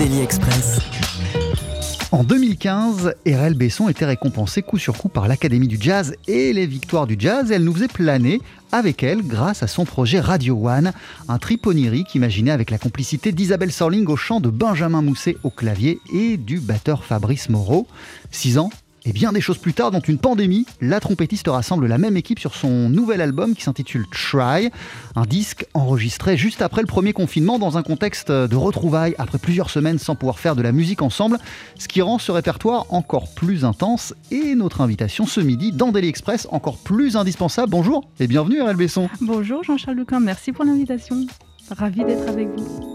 Express. En 2015, RL Besson était récompensée coup sur coup par l'Académie du Jazz et les Victoires du Jazz. Elle nous faisait planer avec elle grâce à son projet Radio One, un trip onirique imaginé avec la complicité d'Isabelle Sorling au chant, de Benjamin Mousset au clavier et du batteur Fabrice Moreau. Six ans et bien des choses plus tard, dont une pandémie, la trompettiste rassemble la même équipe sur son nouvel album qui s'intitule Try, un disque enregistré juste après le premier confinement dans un contexte de retrouvailles après plusieurs semaines sans pouvoir faire de la musique ensemble, ce qui rend ce répertoire encore plus intense et notre invitation ce midi dans Daily Express encore plus indispensable. Bonjour et bienvenue RL Besson. Bonjour Jean-Charles Lequin, merci pour l'invitation. Ravi d'être avec vous.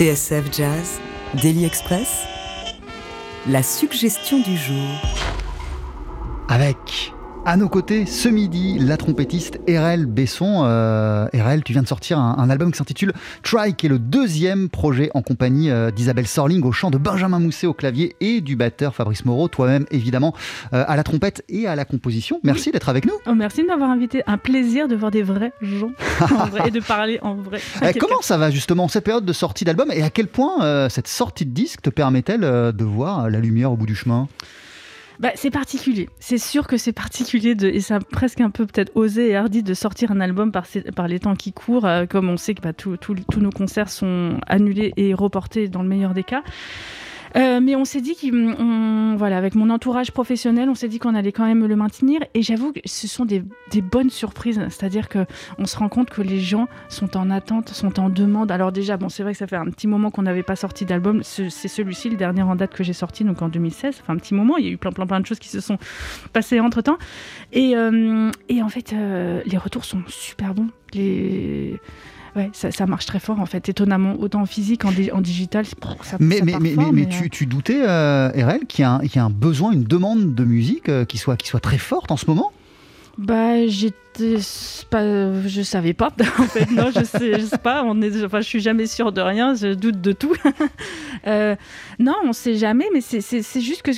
TSF Jazz, Daily Express, la suggestion du jour. Avec à nos côtés, ce midi, la trompettiste Erel Besson. Euh, Erel, tu viens de sortir un, un album qui s'intitule Try, qui est le deuxième projet en compagnie euh, d'Isabelle Sorling au chant, de Benjamin Mousset au clavier et du batteur Fabrice Moreau, toi-même évidemment euh, à la trompette et à la composition. Merci d'être avec nous. Oh, merci de m'avoir invité. Un plaisir de voir des vrais gens en vrai, et de parler en vrai. Eh, comment ça va justement cette période de sortie d'album et à quel point euh, cette sortie de disque te permet-elle de voir la lumière au bout du chemin? Bah, c'est particulier. C'est sûr que c'est particulier de, et ça presque un peu peut-être osé et hardi de sortir un album par, par les temps qui courent, euh, comme on sait que bah, tous nos concerts sont annulés et reportés dans le meilleur des cas. Euh, mais on s'est dit qu'on, voilà, avec mon entourage professionnel, on s'est dit qu'on allait quand même le maintenir. Et j'avoue que ce sont des, bonnes surprises. C'est-à-dire que on se rend compte que les gens sont en attente, sont en demande. Alors déjà, bon, c'est vrai que ça fait un petit moment qu'on n'avait pas sorti d'album. Ce- C'est celui-ci, le dernier en date que j'ai sorti, donc en 2016. Enfin, un petit moment. Il y a eu plein, plein, plein de choses qui se sont passées entre temps. Et, euh, et en fait, euh, les retours sont super bons. Ouais, ça, ça marche très fort en fait, étonnamment, autant en physique, en, di- en digital, ça, ça Mais, part mais, mais, fort, mais, mais euh, tu, tu doutais, euh, Erel, qu'il y, qu'il y a un besoin, une demande de musique euh, qui, soit, qui soit très forte en ce moment? Bah, j'étais pas, je savais pas. En fait, non, je sais, je sais pas. On est, enfin, je suis jamais sûre de rien. Je doute de tout. Euh, non, on sait jamais. Mais c'est- juste que.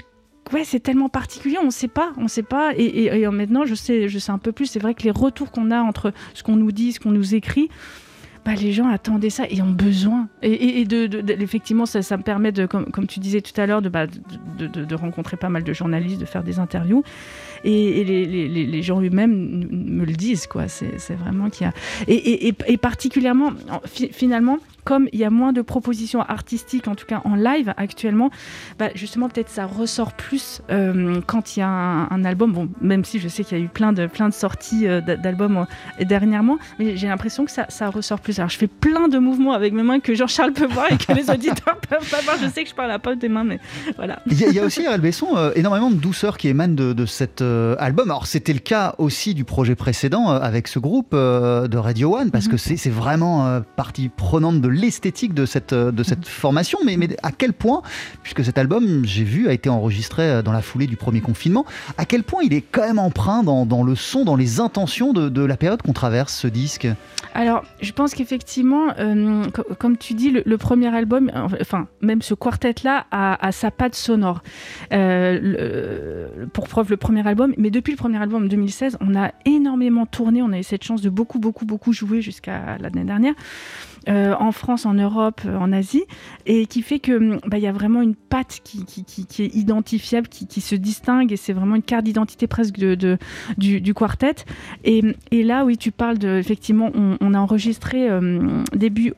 Ouais, c'est tellement particulier, on sait pas, on sait pas. Et, et- et maintenant, je sais, je sais un peu plus. C'est vrai que les retours qu'on a entre ce qu'on nous dit, ce qu'on nous écrit, bah, les gens attendaient ça et ont besoin. Et, et- de, effectivement, ça, ça me permet de, comme, comme tu disais tout à l'heure, de, bah, de, rencontrer pas mal de journalistes, de faire des interviews. Et, les, les- les- gens eux-mêmes me le disent, quoi. C'est vraiment qu'il y a. Et, particulièrement, en- fi- finalement, comme il y a moins de propositions artistiques, en tout cas en live actuellement, bah, justement, peut-être ça ressort plus euh, quand il y a un, un album. Bon, même si je sais qu'il y a eu plein de, plein de sorties euh, d'albums euh, dernièrement, mais j'ai l'impression que ça, ça ressort plus. Alors, je fais plein de mouvements avec mes mains que Jean-Charles peut voir et que les auditeurs peuvent pas voir. Je sais que je parle à pas des mains, mais voilà. Il y, a- il y a aussi, Erel Besson, énormément de douceur qui émane de, de cet album. Alors, c'était le cas aussi du projet précédent avec ce groupe de Radio One, parce Mhm. que c'est vraiment partie prenante de l'esthétique de cette, euh, de cette formation. Mais, mais à quel point, puisque cet album, j'ai vu, a été enregistré euh, dans la foulée du premier confinement, à quel point il est quand même empreint dans, dans le son, dans les intentions de, de la période qu'on traverse, ce disque? Alors, je pense qu'effectivement, euh, co- comme tu dis, le, le premier album, enfin, même ce quartet-là, a, a sa patte sonore. Euh, le- pour preuve, le premier album, mais depuis le premier album en 2016, on a énormément tourné, on a eu cette chance de beaucoup, beaucoup, beaucoup jouer jusqu'à l'année dernière. Euh, en France, en Europe, euh, en Asie, et qui fait que hum, bah, il y a vraiment une patte qui, qui, qui- est identifiable, qui, se distingue, et c'est vraiment une carte d'identité presque de, de- du, du quartet. Et, et là, oui, tu parles de, effectivement, on, on a enregistré euh, début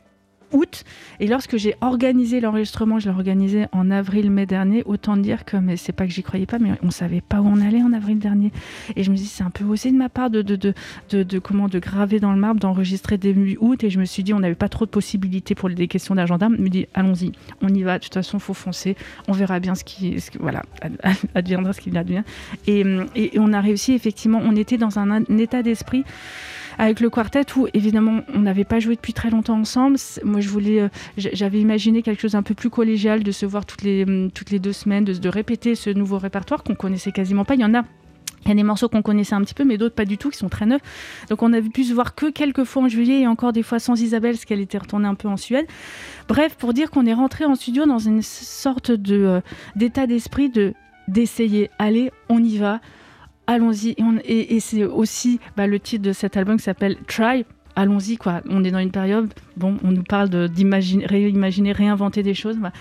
août, et lorsque j'ai organisé l'enregistrement, je l'ai organisé en avril-mai dernier, autant dire que, mais c'est pas que j'y croyais pas, mais on savait pas où on allait en avril dernier. Et je me dis, c'est un peu osé de ma part de, de, de, de, comment, de graver dans le marbre, d'enregistrer début août, et je me suis dit, on n'avait pas trop de possibilités pour des questions d'agenda. Je me dis, allons-y, on y va, de toute façon, faut foncer, on verra bien ce qui, voilà, ad- adviendra ce qu'il advient. Et, et, on a réussi, effectivement, on était dans un état d'esprit avec le quartet où évidemment on n'avait pas joué depuis très longtemps ensemble. Moi je voulais, euh, j'avais imaginé quelque chose un peu plus collégial, de se voir toutes les, hum, toutes les deux semaines, de, de répéter ce nouveau répertoire qu'on connaissait quasiment pas. Il y en a. Il y a des morceaux qu'on connaissait un petit peu, mais d'autres pas du tout, qui sont très neufs. Donc on a pu se voir que quelques fois en juillet et encore des fois sans Isabelle, parce qu'elle était retournée un peu en Suède. Bref, pour dire qu'on est rentré en studio dans une sorte de euh, d'état d'esprit de d'essayer. Allez, on y va allons-y. Et, et c'est aussi bah, le titre de cet album qui s'appelle Try. Allons-y, quoi. On est dans une période, bon, on nous parle de- réimaginer, réinventer des choses. bah,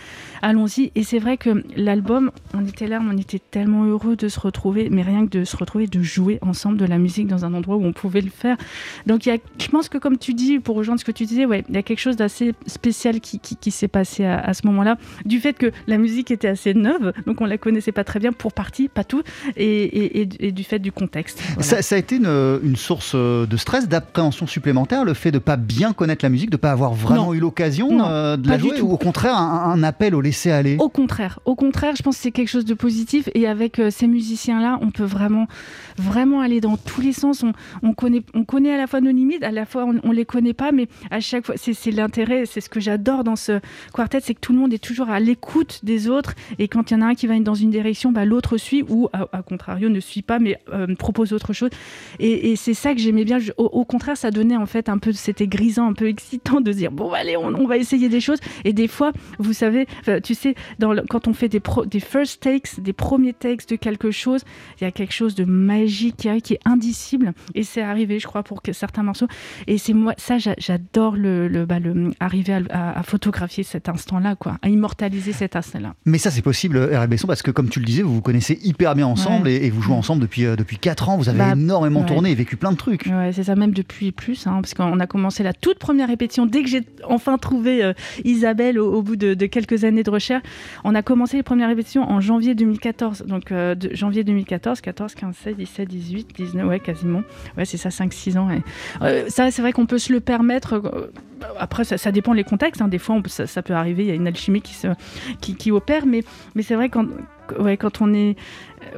allons-y. Et c'est vrai que l'album, on était là, on était tellement heureux de se retrouver, mais rien que de se retrouver, de jouer ensemble de la musique dans un endroit où on pouvait le faire. Donc, y a, je pense que comme tu dis, pour rejoindre ce que tu disais, ouais, il y a quelque chose d'assez spécial qui, s'est passé à, ce moment-là, du fait que la musique était assez neuve, donc on la connaissait pas très bien pour partie, pas tout, et, du fait du contexte. Ça, a été une, source de stress, d'appréhension supplémentaire le fait de pas bien connaître la musique, de pas avoir vraiment Non. eu l'occasion euh, de la jouer, ou au contraire un, un appel au laisser aller? Au contraire, au contraire, je pense que c'est quelque chose de positif et avec euh, ces musiciens-là, on peut vraiment, vraiment aller dans tous les sens. On, on connaît, on connaît à la fois nos limites, à la fois on, on les connaît pas, mais à chaque fois, c'est l'intérêt, c'est ce que j'adore dans ce quartet, c'est que tout le monde est toujours à l'écoute des autres et quand il y en a un qui va dans une direction, bah, l'autre suit ou à, à contrario ne suit pas, mais euh, propose autre chose. Et, et c'est ça que j'aimais bien. Au contraire, ça donnait en fait un peu, c'était grisant, un peu excitant de dire bon allez, on, on va essayer des choses. Et des fois, vous savez, tu sais, dans le- quand on fait des, pro- des first takes, des premiers takes de quelque chose, il y a quelque chose de magique qui est indicible. Et c'est arrivé, je crois, pour que certains morceaux. Et c'est moi, ça, j'a- j'adore le, le, bah, le- arriver à, photographier cet instant-là, quoi, à immortaliser cet instant-là. Mais ça, c'est possible, R.L. Besson, parce que comme tu le disais, vous vous connaissez hyper bien ensemble et, et vous jouez ensemble depuis, euh, depuis 4 ans. Vous avez Bah, énormément ouais. tourné et vécu plein de trucs. Ouais, c'est ça, même depuis plus, hein, parce qu'on a commencé la toute première répétition. Dès que j'ai enfin trouvé euh, Isabelle au, bout de, quelques années de recherche, on a commencé les premières répétitions en janvier 2014. Donc, euh, janvier 2014, 14, 15, 16, 17, 18, 19, ouais, quasiment. Ouais, c'est ça, 5-6 ans. euh, ça, c'est vrai qu'on peut se le permettre. après, ça, dépend les contextes. hein. Des fois, ça, peut arriver, il y a une alchimie qui opère. Mais, mais c'est vrai, quand, ouais, quand on est.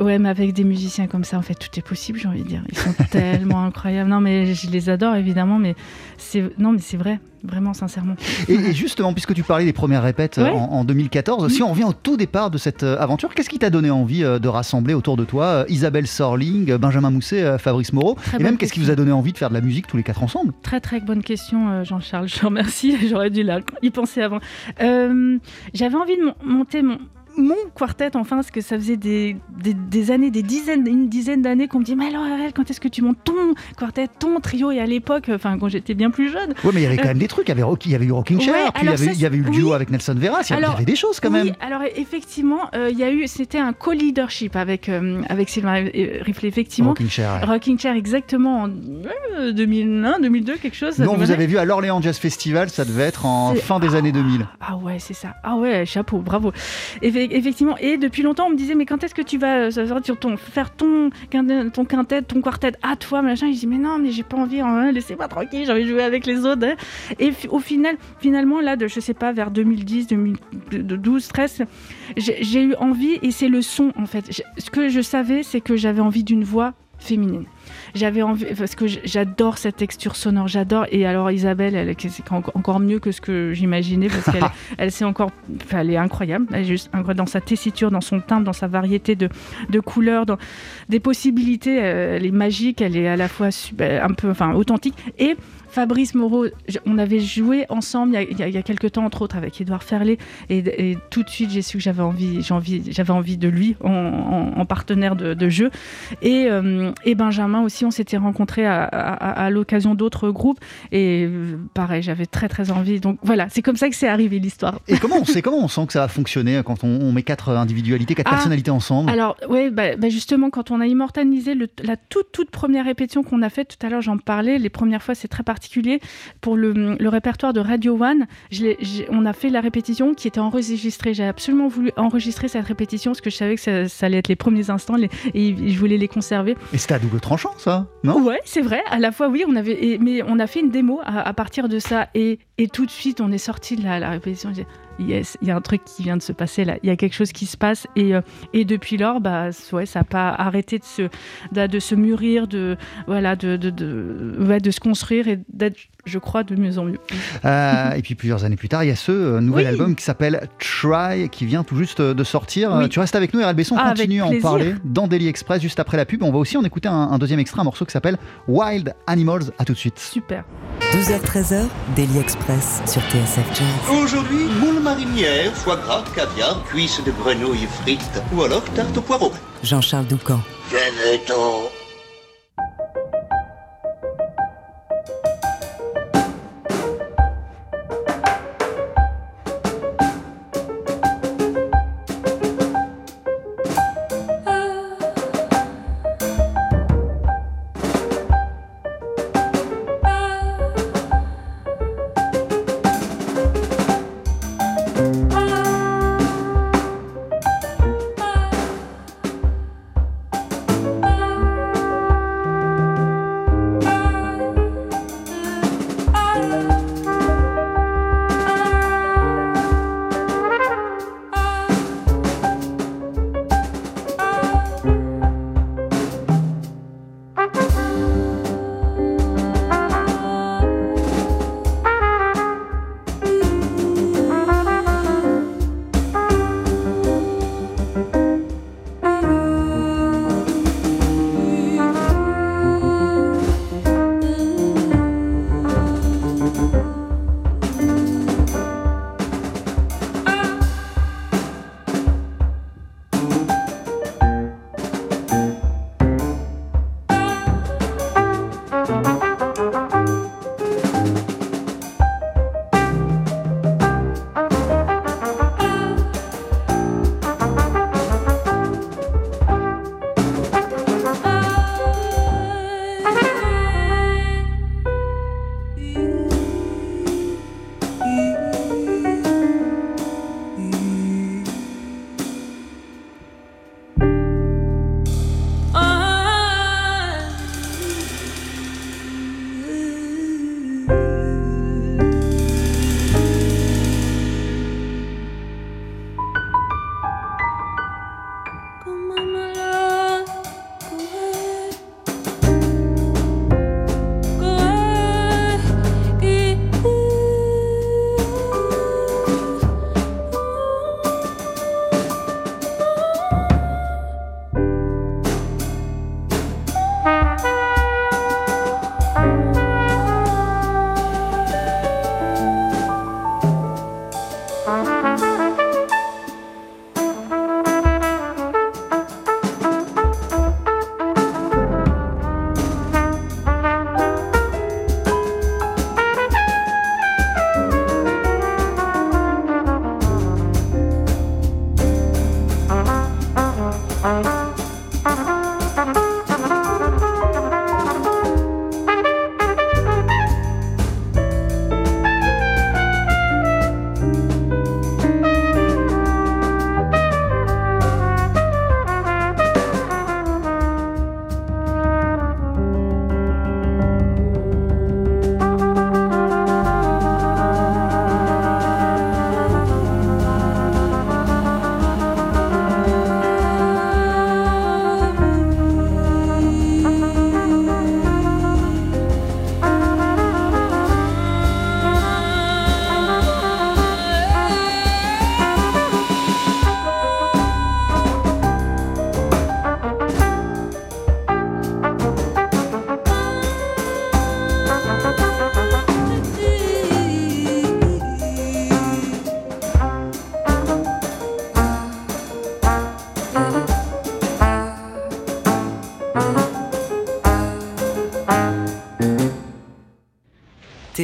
Ouais, mais avec des musiciens comme ça, en fait, tout est possible, j'ai envie de dire. Ils sont tellement incroyables. Non, mais je les adore, évidemment, mais c'est non, mais c'est vrai, vraiment, sincèrement. Et, justement, puisque tu parlais des premières répètes euh, Ouais. en, en 2014, si on revient au tout départ de cette euh, aventure, qu'est-ce qui t'a donné envie euh, de rassembler autour de toi Isabelle Sorling, Benjamin Mousset, Fabrice Moreau Très Et même, qu'est-ce qui vous a donné envie de faire de la musique tous les quatre ensemble? Très très bonne question, Jean-Charles. Je remercie. J'aurais dû y penser avant. Euh, J'avais envie de mon- monter mon mon quartet enfin parce que ça faisait des, des, des années des dizaines une dizaine d'années qu'on me dit mais alors Ariel, quand est-ce que tu montes ton quartet ton trio? Et à l'époque enfin quand j'étais bien plus jeune Ouais, mais il y avait quand même des trucs. Il y avait, Rocky- il y avait eu Rocking Chair, Ouais, puis il y avait, ça, il y avait eu le duo oui. avec Nelson Veras. Il y avait, il y Alors, avait des choses quand même. Oui, alors effectivement, euh, il y a eu, c'était un co-leadership avec, euh, avec Sylvain euh, Riflet, effectivement. Rocking Chair. ouais. Rocking Chair, exactement, en euh, 2001, 2002, quelque chose. Nous, on ça vous avez vu à l'Orléans Jazz Festival, ça devait être en fin des années 2000. Ah ouais, c'est ça. Ah ouais, chapeau, bravo. Effectivement, et depuis longtemps, on me disait, mais quand est-ce que tu vas euh, ton, faire ton, ton quintet, ton quartet à toi, machin Je dis, mais non, mais j'ai pas envie, hein, laissez-moi tranquille, j'ai envie de jouer avec les autres. hein. Et au final, finalement, là, de, je sais pas, vers 2010, 2012, 13, j'ai eu envie, et c'est le son, en fait. Ce que je savais, c'est que j'avais envie d'une voix féminine. J'avais envie, parce que j'adore cette texture sonore, j'adore. Et alors Isabelle, elle, c'est encore mieux que ce que j'imaginais, parce qu'elle elle, encore, enfin, elle est incroyable. Elle est juste incroyable dans sa tessiture, dans son timbre, dans sa variété de, de couleurs, dans des possibilités. euh, Elle est magique, elle est à la fois un peu, enfin, authentique. Et Fabrice Moreau, on avait joué ensemble il y a, il y quelques temps, entre autres, avec Édouard Ferlet. Et, et tout de suite, j'ai su que j'avais envie, j'avais envie de lui en, en- en partenaire de, de jeu. Et, euh, et Benjamin aussi, on s'était rencontrés à, à- à l'occasion d'autres groupes. Et euh, pareil, j'avais très très envie. Donc voilà, c'est comme ça que c'est arrivé l'histoire. Et comment on sait, comment on sent que ça va fonctionner quand on, on met quatre individualités, quatre Ah, personnalités ensemble? Alors, oui, bah, bah, justement, quand on a immortalisé le- la toute, toute première répétition qu'on a faite, tout à l'heure, j'en parlais, les premières fois, c'est très particulier. Pour le, le répertoire de Radio One, je on a fait la répétition qui était enregistrée. J'ai absolument voulu enregistrer cette répétition parce que je savais que ça, ça allait être les premiers instants les- et je voulais les conserver. Et c'était à double tranchant, ça Non? Ouais, c'est vrai. À la fois, oui, on avait, et- mais on a fait une démo à, à partir de ça, et, et tout de suite, on est sorti de la, la répétition. Yes, il y a un truc qui vient de se passer là. Il y a quelque chose qui se passe, et, euh, et depuis lors, bah, ouais, ça n'a pas arrêté de se, de, de se mûrir, de, voilà, de, de, de, de se construire et d'être, je crois, de mieux en mieux. Euh, et puis plusieurs années plus tard, il y a ce euh, nouvel Oui. album qui s'appelle Try, qui vient tout juste euh, de sortir. Oui. Tu restes avec nous, RL Besson, on Ah, continue à en parler dans Daily Express juste après la pub. On va aussi en écouter un, un deuxième extrait, un morceau qui s'appelle Wild Animals. À tout de suite. Super. 12h-13h, Daily Express sur TSF Jazz. Aujourd'hui, moule marinière, foie gras, caviar, cuisses de grenouille frites ou alors tarte au poireau. Jean-Charles Doucan. Venez-t'en.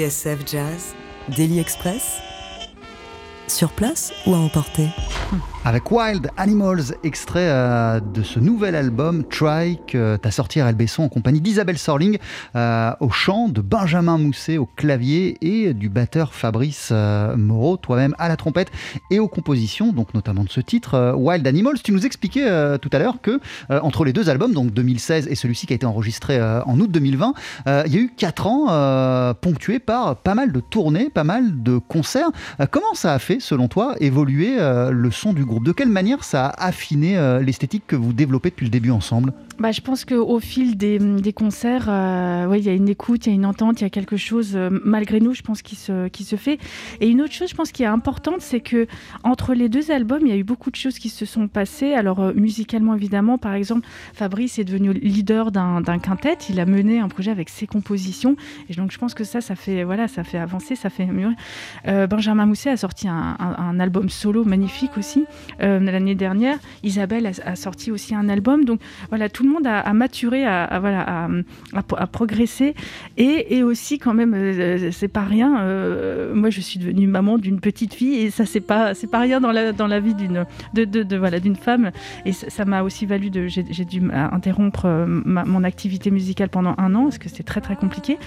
TSF Jazz, Daily Express, sur place ou à emporter? Avec Wild Animals, extrait euh, de ce nouvel album Try que t'as sorti RL Besson en compagnie d'Isabelle Sorling euh, au chant, de Benjamin Mousset au clavier et du batteur Fabrice euh, Moreau, toi-même à la trompette et aux compositions, donc notamment de ce titre euh, Wild Animals. Tu nous expliquais euh, tout à l'heure que euh, entre les deux albums, donc 2016 et celui-ci qui a été enregistré euh, en août 2020, euh, il y a eu quatre ans euh, ponctués par pas mal de tournées, pas mal de concerts. Euh, comment ça a fait, selon toi, évoluer euh, le son du groupe? De quelle manière ça a affiné euh, l'esthétique que vous développez depuis le début ensemble? Bah, je pense qu'au fil des, concerts, euh, il y a une écoute, il y a une entente, il y a quelque chose, euh, malgré nous, je pense, qui se, fait. Et une autre chose, je pense, qui est importante, c'est que entre les deux albums, il y a eu beaucoup de choses qui se sont passées. Alors, euh, musicalement, évidemment, par exemple, Fabrice est devenu leader d'un quintet. Il a mené un projet avec ses compositions. Et donc, je pense que ça, ça fait, voilà, ça fait avancer, ça fait mûrir. Euh, Benjamin Mousset a sorti un, album solo magnifique aussi l'année dernière. Isabelle a, a sorti aussi un album. Donc, voilà, tout le monde maturé, a, a- voilà, a progressé. Et, et aussi, quand même, euh, c'est pas rien. euh, moi, je suis devenue maman d'une petite fille et ça, c'est pas, c'est pas rien dans la, dans la vie d'une, de, de- de- voilà, d'une femme. Et ça m'a aussi valu de, j'ai, dû interrompre euh, ma- mon activité musicale pendant un an parce que c'était très très compliqué.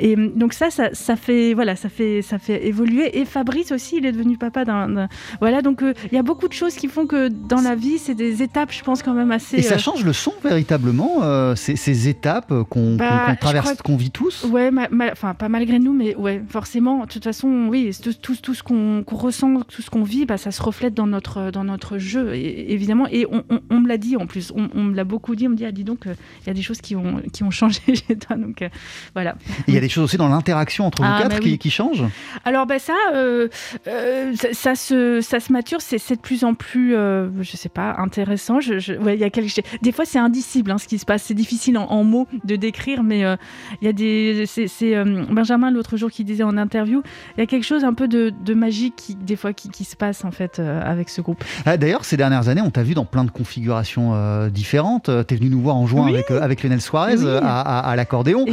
Et euh, donc ça, ça, ça fait, voilà, ça fait, ça fait évoluer. Et Fabrice aussi, il est devenu papa d'un, voilà. Donc euh, il y a beaucoup de choses qui font que dans la vie, c'est des étapes, je pense quand même assez. Et ça euh, change le son véritablement, euh, ces, ces étapes qu'on Bah, traverse, qu'on vit tous Ouais, enfin pas malgré nous, mais ouais, forcément. De toute façon, oui, tout, tout, tout ce qu'on ressent, tout ce qu'on vit, bah, ça se reflète dans notre dans notre jeu, et- évidemment. Et on, on- on me l'a dit en plus, on, on me l'a beaucoup dit. On me dit, ah, dis donc, euh, il y a des choses qui ont qui ont changé chez toi, donc euh, voilà. Il y a des choses aussi dans l'interaction entre vous Ah, quatre bah qui, oui. qui changent Alors ben ça, euh, euh, ça, ça se, ça se mature, c'est de plus en plus, euh, je sais pas, intéressant. Je, je- ouais, il y a quelque, des fois c'est indicible hein, ce qui se passe, c'est difficile en, en mots de décrire, mais euh, il y a des, c'est euh, Benjamin l'autre jour qui disait en interview, il y a quelque chose un peu de, de magique qui des fois qui, qui se passe en fait euh, avec ce groupe. Ah, D'ailleurs, ces dernières années, on t'a vu dans plein de configurations différentes. Tu es venu nous voir en Oui. avec, avec Lionel Suarez Oui. à, à- à l'accordéon.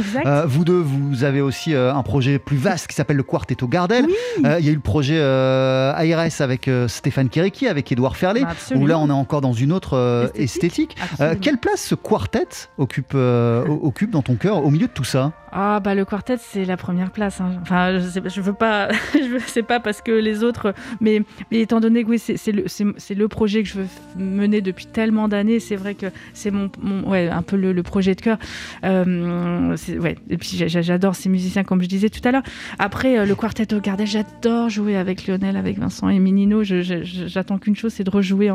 Vous deux, vous avez aussi un projet plus vaste qui s'appelle le Quartetto Gardel. Euh, Il y a eu le projet ARS avec Stéphane Kéréki, avec Édouard Ferlet, Absolument. où là on est encore dans une autre Esthétique. esthétique. Quelle place ce quartet occupe, euh, occupe dans ton cœur au milieu de tout ça? Ah bah le quartet c'est la première place. hein. Enfin je, sais, veux pas, je c'est pas parce que les autres, mais, étant donné que c'est le, projet que je veux mener depuis tellement d'années, c'est vrai que c'est mon, ouais un peu le, projet de cœur. Euh, ouais et puis j'a- j'a- j'adore ces musiciens comme je disais tout à l'heure. Après euh, le quartet au Gardel, j'adore jouer avec Lionel, avec Vincent et Minino. J'attends qu'une chose, c'est de rejouer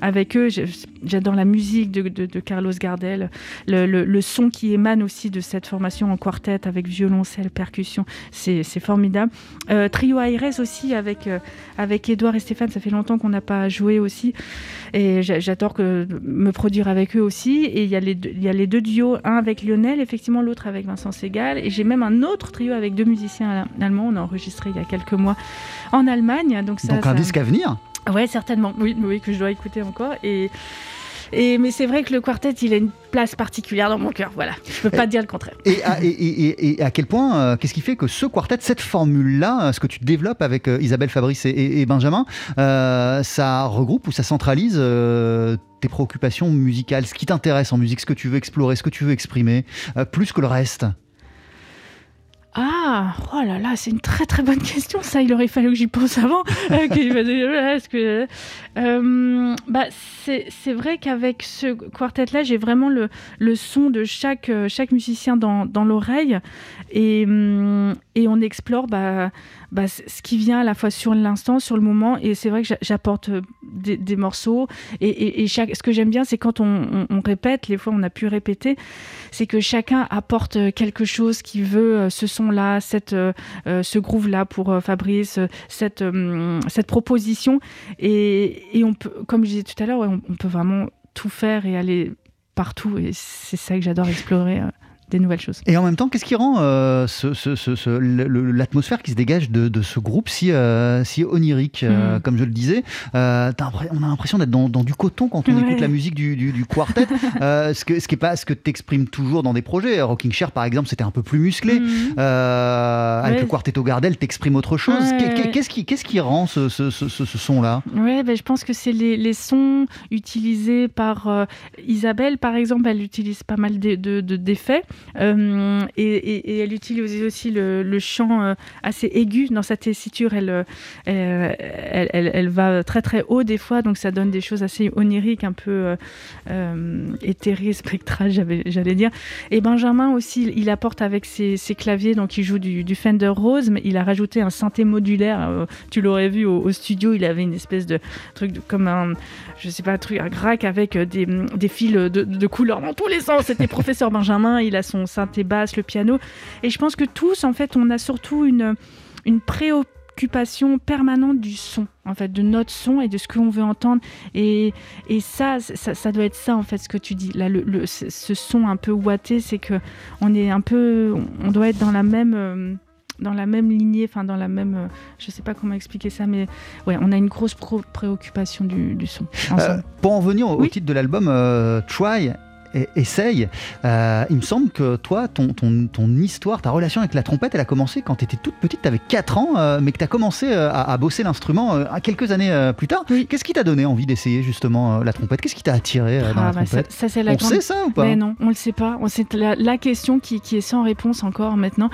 avec eux. J'adore la musique de, Carlos Gardel, le- le son qui émane aussi de cette formation en quartet avec violoncelle, percussion, c'est formidable. Euh, trio Aires aussi avec euh, avec Edouard et Stéphane, ça fait longtemps qu'on n'a pas joué aussi, et j'a- j'adore que me produire avec eux aussi. Et il y a les deux, y a les deux duos, un avec Lionel, effectivement, l'autre avec Vincent Segal, et j'ai même un autre trio avec deux musiciens allemands. On a enregistré il y a quelques mois en Allemagne, donc ça. Donc un ça- disque à venir Ouais, certainement. Oui, oui, que je dois écouter encore. Et, et mais c'est vrai que le quartet, il a une place particulière dans mon cœur. Voilà, je peux pas dire le contraire. Et à, et- et- et- et à quel point, euh, qu'est-ce qui fait que ce quartet, cette formule-là, euh, ce que tu développes avec euh, Isabelle Fabrice et, Benjamin, euh, ça regroupe ou ça centralise tes préoccupations musicales, ce qui t'intéresse en musique, ce que tu veux explorer, ce que tu veux exprimer, plus que le reste? Ah, oh là là, c'est une très très bonne question. Ça, il aurait fallu que j'y pense avant. Euh, que- que, euh, bah, c'est vrai qu'avec ce quartet-là, j'ai vraiment le, son de chaque, euh, musicien dans, l'oreille et, hum, et on explore bah, bah, ce qui vient à la fois sur l'instant, sur le moment. Et c'est vrai que j'a- j'apporte euh, des, morceaux. Et, chaque, ce que j'aime bien, c'est quand on, répète, les fois on a pu répéter, c'est que chacun apporte euh, quelque chose qui veut euh, ce son-là, cette, ce groove-là pour Fabrice, cette, cette proposition. Et, on peut, comme je disais tout à l'heure, on, on peut vraiment tout faire et aller partout. Et c'est ça que j'adore explorer. Des nouvelles choses. Et en même temps, qu'est-ce qui rend euh, ce- ce- ce- l'atmosphère qui se dégage de, de ce groupe si, euh, si onirique, euh, Mm. comme je le disais On a l'impression d'être dans, dans du coton quand on Ouais. écoute la musique du, du, du quartet, ce que ce qui est pas ce que t'exprimes toujours dans des projets. Rocking Chair, par exemple, c'était un peu plus musclé. Euh, avec Ouais. le Quartetto Gardel, t'exprimes autre chose. Ouais. Qu'est-ce qui, qu'est-ce qui rend ce, son-là? Ouais, ben, je pense que c'est les, les sons utilisés par Isabelle, par exemple. Elle utilise pas mal de- de- de- d'effets euh, et, elle utilise aussi le, chant euh, assez aigu dans sa tessiture. Elle, euh, elle, elle- elle- va très très haut des fois, donc ça donne des choses assez oniriques, un peu euh, éthérées, spectrales, j'allais dire. Et Benjamin aussi, il apporte avec ses, claviers, donc il joue du, Fender Rose, mais il a rajouté un synthé modulaire. tu l'aurais vu au, studio, il avait une espèce de truc comme un, je sais pas, un truc, un grac avec des, des fils de, de couleurs dans tous les sens. C'était professeur Benjamin, il a son synthé basse, le piano. Et je pense que tous, en fait, on a surtout une, une préoccupation permanente du son, en fait, de notre son et de ce qu'on veut entendre. Et, et ça, ça, ça doit être ça, en fait, ce que tu dis. Là, le, le- ce son un peu ouaté, c'est que on est un peu, on doit être dans la même. euh, dans la même lignée, enfin dans la même, euh, je sais pas comment expliquer ça, mais ouais, on a une grosse préoccupation du, du son. Euh, Pour en venir au, au Oui. titre de l'album euh, Try. Essaye, Euh, il me semble que toi, ton, ton, ton histoire, ta relation avec la trompette, elle a commencé quand tu étais toute petite, tu avais 4 ans, euh, mais que tu as commencé euh, à, à bosser l'instrument euh, quelques années plus tard. Oui. Qu'est-ce qui t'a donné envie d'essayer justement la trompette? Qu'est-ce qui t'a attiré dans Ah, la bah, ça, trompette? ça, c'est la On grande- sait ça ou pas? Mais non, on le sait pas. Sait la, la question qui, qui est sans réponse encore maintenant.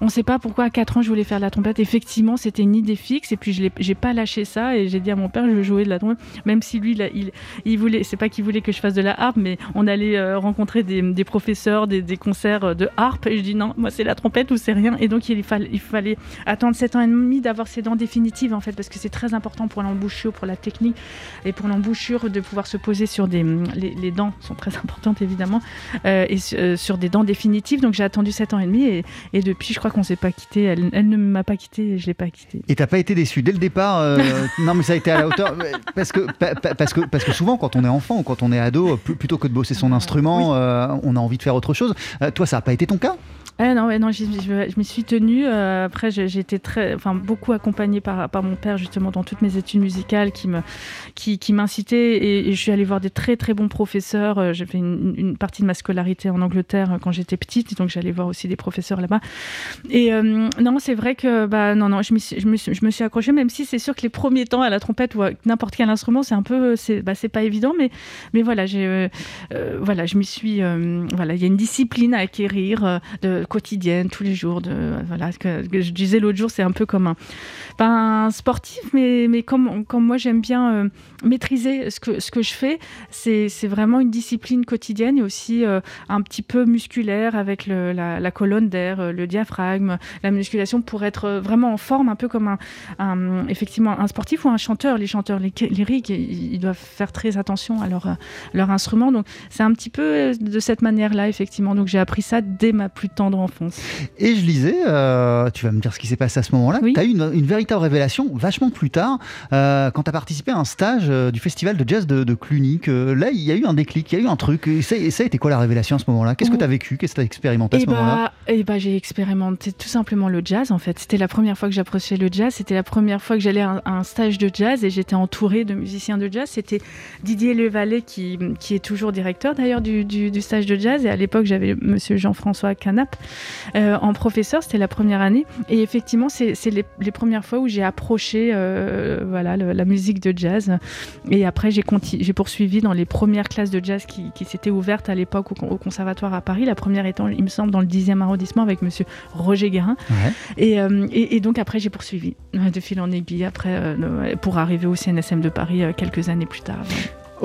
On ne sait pas pourquoi à 4 ans je voulais faire de la trompette. Effectivement, c'était une idée fixe et puis je j'ai pas lâché ça et j'ai dit à mon père je veux jouer de la trompette. Même si lui, là, il, il voulait, c'est pas qu'il voulait que je fasse de la harpe, mais on allait euh, rencontrer des, des professeurs, des, des concerts de harpe et je dis non, moi c'est la trompette ou c'est rien. Et donc il, fallait, il fallait attendre 7 ans et demi d'avoir ses dents définitives en fait parce que c'est très important pour l'embouchure, pour la technique et pour l'embouchure de pouvoir se poser sur des les, les dents sont très importantes évidemment euh, et su- euh, sur des dents définitives donc j'ai attendu 7 ans et demi et, et depuis je crois qu'on s'est pas quitté elle, elle ne m'a pas quitté et je l'ai pas quitté Et t'as pas été déçu dès le départ euh, Non, mais ça a été à la hauteur. Parce que, pa- pa- parce, que, parce que souvent, quand on est enfant ou quand on est ado, pl- plutôt que de bosser son instrument, euh, on a envie de faire autre chose. Euh, toi, ça n'a pas été ton cas? Ah non, ouais, non, je, je m'y suis tenue. euh, après, j'ai été très, enfin, beaucoup accompagnée par, mon père justement dans toutes mes études musicales, qui me, qui, qui. Et, je suis allée voir des très très bons professeurs. Euh, J'ai fait une, partie de ma scolarité en Angleterre euh, quand j'étais petite, et donc j'allais voir aussi des professeurs là-bas. Et non, c'est vrai que bah non, non, je suis, je me suis, je me suis accrochée, même si c'est sûr que les premiers temps à la trompette ou à n'importe quel instrument, c'est un peu, c'est, bah, pas évident, mais, mais voilà, voilà, je m'y suis, voilà, il y a une discipline à acquérir quotidienne, tous les jours, de, voilà, que, que je disais l'autre jour, c'est un peu comme un, pas un sportif, mais, mais comme, comme moi j'aime bien euh, maîtriser ce que, ce que je fais, c'est, vraiment une discipline quotidienne et aussi euh, un petit peu musculaire avec le- la, colonne d'air, euh, le diaphragme, la musculation pour être euh, vraiment en forme, un peu comme un, effectivement un sportif ou un chanteur. Les chanteurs lyri- lyriques, ils, doivent faire très attention à leur, euh, leur instrument. Donc c'est un petit peu euh, de cette manière-là, effectivement. Donc j'ai appris ça dès ma plus tendre enfance. Et je lisais, euh, tu vas me dire ce qui s'est passé à ce moment-là, Oui. tu as eu une, une véritable révélation vachement plus tard, euh, quand tu as participé à un stage euh, du festival de jazz de, de Cluny. que là, il y a eu un déclic, il y a eu un truc. Et ça, et ça a été quoi la révélation à ce moment-là? Qu'est-ce que tu as vécu? Qu'est-ce que tu as expérimenté à ce moment-là? bah, eh bah, j'ai expérimenté tout simplement le jazz en fait. C'était la première fois que j'approchais le jazz. C'était la première fois que j'allais à un, à un stage de jazz et j'étais entourée de musiciens de jazz. C'était Didier Levalet qui, qui est toujours directeur d'ailleurs du, du- du stage de jazz. Et à l'époque, j'avais Monsieur Jean-François Canap euh, en professeur. C'était la première année. Et effectivement, c'est les, les premières fois où j'ai approché euh, voilà, le- la musique de jazz. Et après, j'ai poursuivi dans les premières classes de jazz qui, qui s'étaient ouvertes à l'époque au, au conservatoire à Paris. La première étant, il me semble, dans le 10e arrondissement avec monsieur Roger Guérin. Ouais. Et, euh, et, et donc après, j'ai poursuivi de fil en aiguille après, pour arriver au CNSM de Paris quelques années plus tard.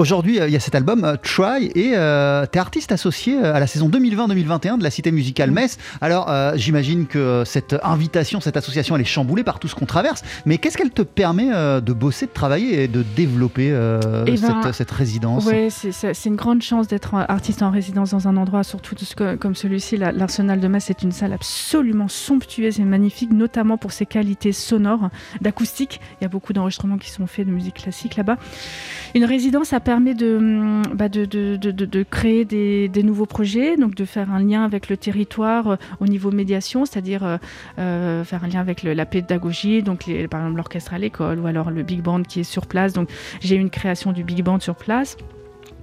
Aujourd'hui, euh, il y a cet album euh, Try et tu es artiste associé euh, à la saison 2020-2021 de la Cité musicale Metz. Alors, euh, j'imagine que cette invitation, cette association, elle est chamboulée par tout ce qu'on traverse. Mais qu'est-ce qu'elle te permet euh, de bosser, de travailler et de développer euh, Eh ben, cette, cette résidence? Ouais, c'est- une grande chance d'être euh, artiste en résidence dans un endroit, surtout comme celui-ci. la- L'Arsenal de Metz c'est une salle absolument somptueuse et magnifique, notamment pour ses qualités sonores, d'acoustique. Il y a beaucoup d'enregistrements qui sont faits de musique classique là-bas. Une résidence, ça permet de, hum, bah, créer des, nouveaux projets, donc de faire un lien avec le territoire euh, au niveau médiation, c'est-à-dire euh, euh, faire un lien avec la pédagogie, donc par exemple l'orchestre à l'école ou alors le big band qui est sur place. Donc j'ai une création du big band sur place.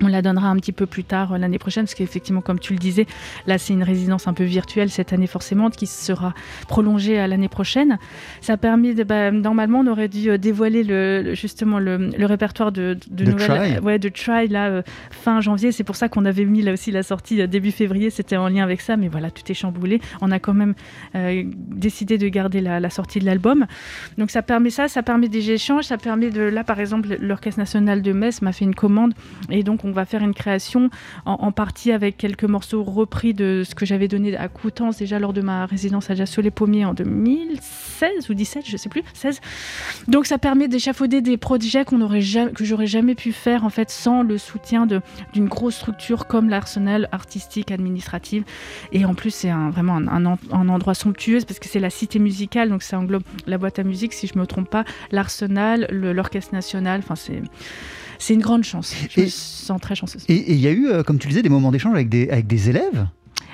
On la donnera un petit peu plus tard euh, l'année prochaine, parce qu'effectivement, comme tu le disais, là c'est une résidence un peu virtuelle cette année forcément, qui sera prolongée à l'année prochaine. Ça permet, de, bah, normalement, on aurait dû euh, dévoiler le, le- justement le, le répertoire de, de, De nouvelles, Try. ouais, de Try là euh, fin janvier. C'est pour ça qu'on avait mis là aussi la sortie euh, début février. C'était en lien avec ça, mais voilà, tout est chamboulé. On a quand même euh, décidé de garder la, la sortie de l'album. Donc ça permet ça, ça permet des échanges, ça permet de là par exemple l'Orchestre national de Metz m'a fait une commande et donc on va faire une création en, partie avec quelques morceaux repris de ce que j'avais donné à Coutances déjà lors de ma résidence à Jassolet-Pommier en 2016 ou 17, je sais plus, 16. Donc ça permet d'échafauder des projets qu'on aurait que j'aurais jamais pu faire en fait sans le soutien d'une grosse structure comme l'Arsenal artistique administrative. Et en plus c'est un, vraiment un, un en- un endroit somptueux parce que c'est la cité musicale, donc ça englobe la boîte à musique si je me trompe pas, l'Arsenal, l'Orchestre national. Enfin c'est c'est une grande chance. Je me Et- sens très chanceuse. Et il y a eu, euh, comme tu le disais, des moments d'échange avec des, avec des élèves?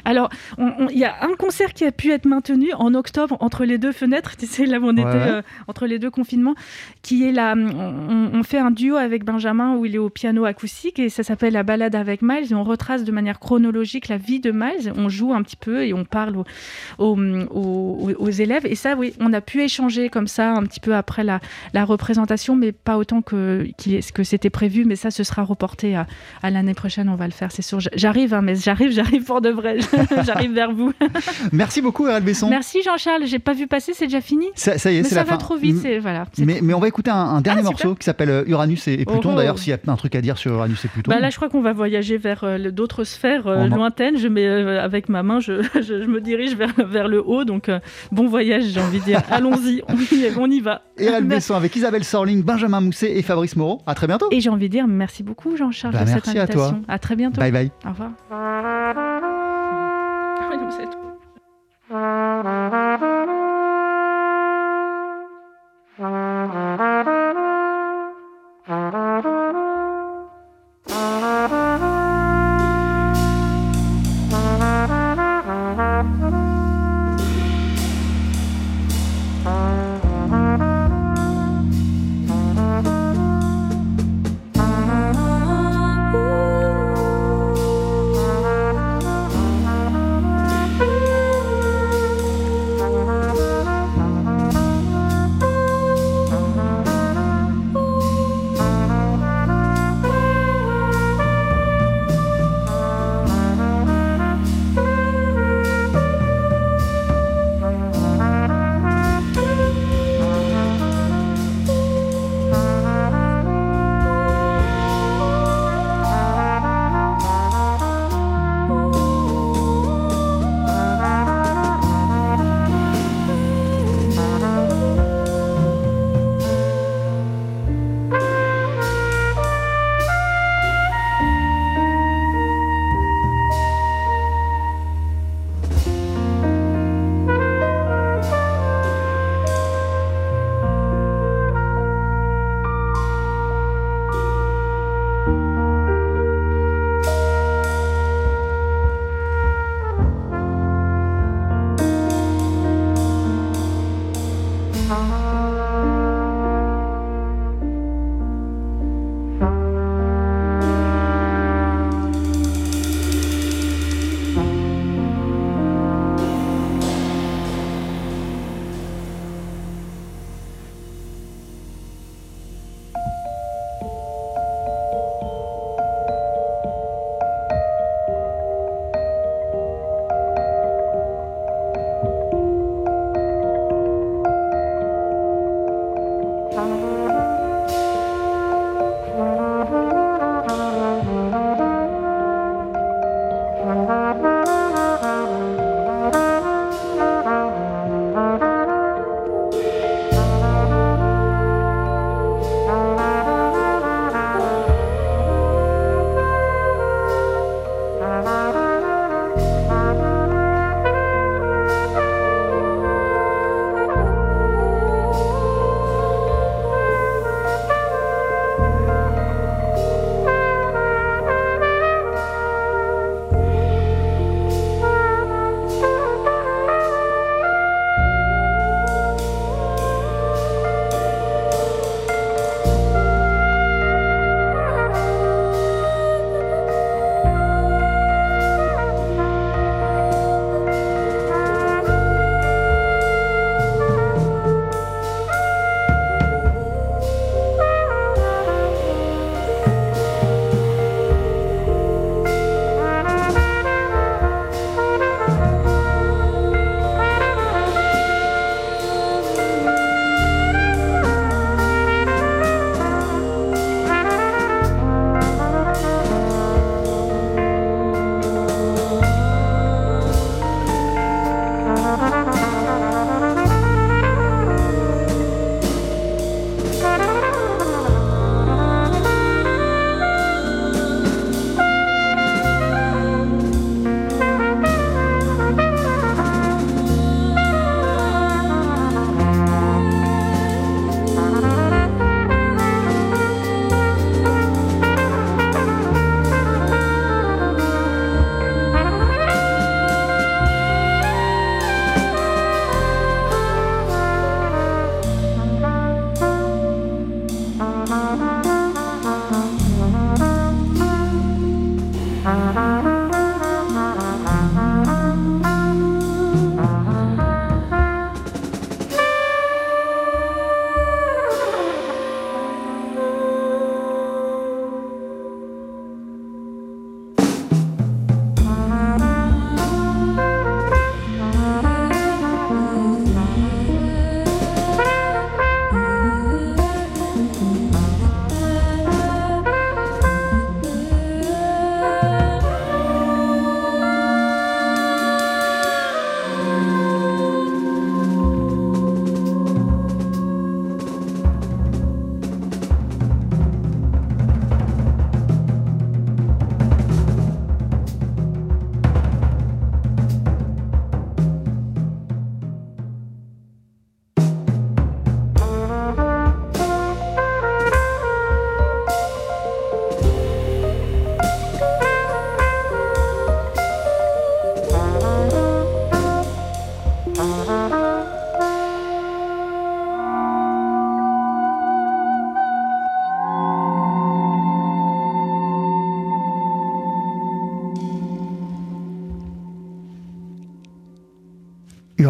Alors, il y a un concert qui a pu être maintenu en octobre entre les deux fenêtres, tu sais, là où on était euh, entre les deux confinements, qui est là, on, on fait un duo avec Benjamin où il est au piano acoustique et ça s'appelle La balade avec Miles et on retrace de manière chronologique la vie de Miles, on joue un petit peu et on parle aux, aux, aux- aux élèves et ça, oui, on a pu échanger comme ça un petit peu après la, la représentation, mais pas autant que, que c'était prévu, mais ça, ce sera reporté à, à l'année prochaine, on va le faire, c'est sûr. J'arrive, hein, mais j'arrive, j'arrive pour de vrai. J'arrive vers vous. Merci beaucoup, Erel Besson. Merci Jean-Charles. J'ai pas vu passer, c'est déjà fini. Ça, ça y est, Mais c'est ça la va fin. trop vite. C'est- Voilà. c'est Mais, on va écouter un, un dernier Ah, super. morceau qui s'appelle euh, Uranus et, et Pluton. Oh, oh. D'ailleurs, s'il y a un truc à dire sur Uranus et Pluton. Bah là, je crois qu'on va voyager vers euh, d'autres sphères euh, lointaines. Je mets euh, avec ma main, je, je- je me dirige vers, vers le haut. Donc, bon voyage, j'ai envie de dire. Allons-y, on y, on y va. Merci. Besson avec Isabelle Sorling, Benjamin Mousset et Fabrice Moreau. À très bientôt. Et j'ai envie de dire merci beaucoup, Jean-Charles, Bah, pour cette merci à toi. invitation. À très bientôt. Bye bye. Au revoir. Mm-hmm.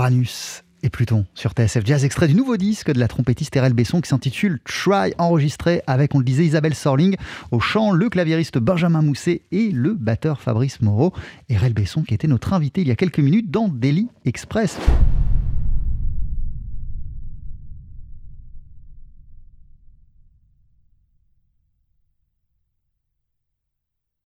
Uranus et Pluton sur TSF Jazz, extrait du nouveau disque de la trompettiste Erel Besson qui s'intitule Try, enregistré avec, on le disait, Isabelle Sorling, au chant, le claviériste Benjamin Mousset et le batteur Fabrice Moreau. Erel Besson qui était notre invité il y a quelques minutes dans Daily Express.